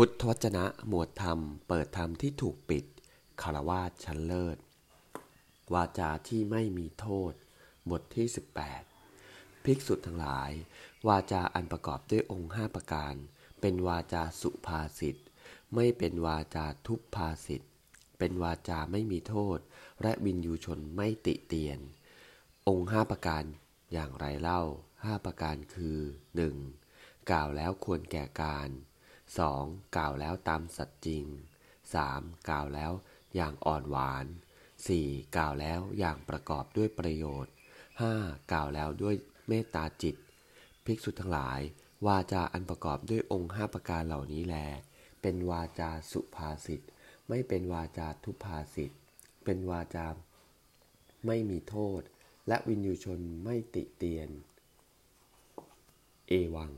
พุทธวจนะหมวดธรรม เปิดธรรมที่ถูกปิดคารวาสชั้นเลิศ วาจาที่ไม่มีโทษ บทที่ 18 ภิกษุทั้งหลาย วาจาอันประกอบด้วยองค์ห้าประการ เป็นวาจาสุภาษิตไม่เป็นวาจาทุพภาษิตเป็นวาจาไม่มีโทษ และวินยูชนไม่ติเตียน องค์ห้าประการอย่างไรเล่าห้าประการคือ 1. กล่าวแล้วควรแก่การ 2. กล่าวแล้วตามสัตย์จริง 3. กล่าวแล้วอย่างอ่อนหวาน 4. กล่าวแล้วอย่างประกอบด้วยประโยชน์ 5. กล่าวแล้วด้วยเมตตาจิต ภิกษุทั้งหลาย วาจาอันประกอบด้วยองค์ห้าประการเหล่านี้แล เป็นวาจาสุภาษิต ไม่เป็นวาจาทุพภาษิต เป็นวาจาไม่มีโทษ และวินยูชนไม่ติเตียน เอวัง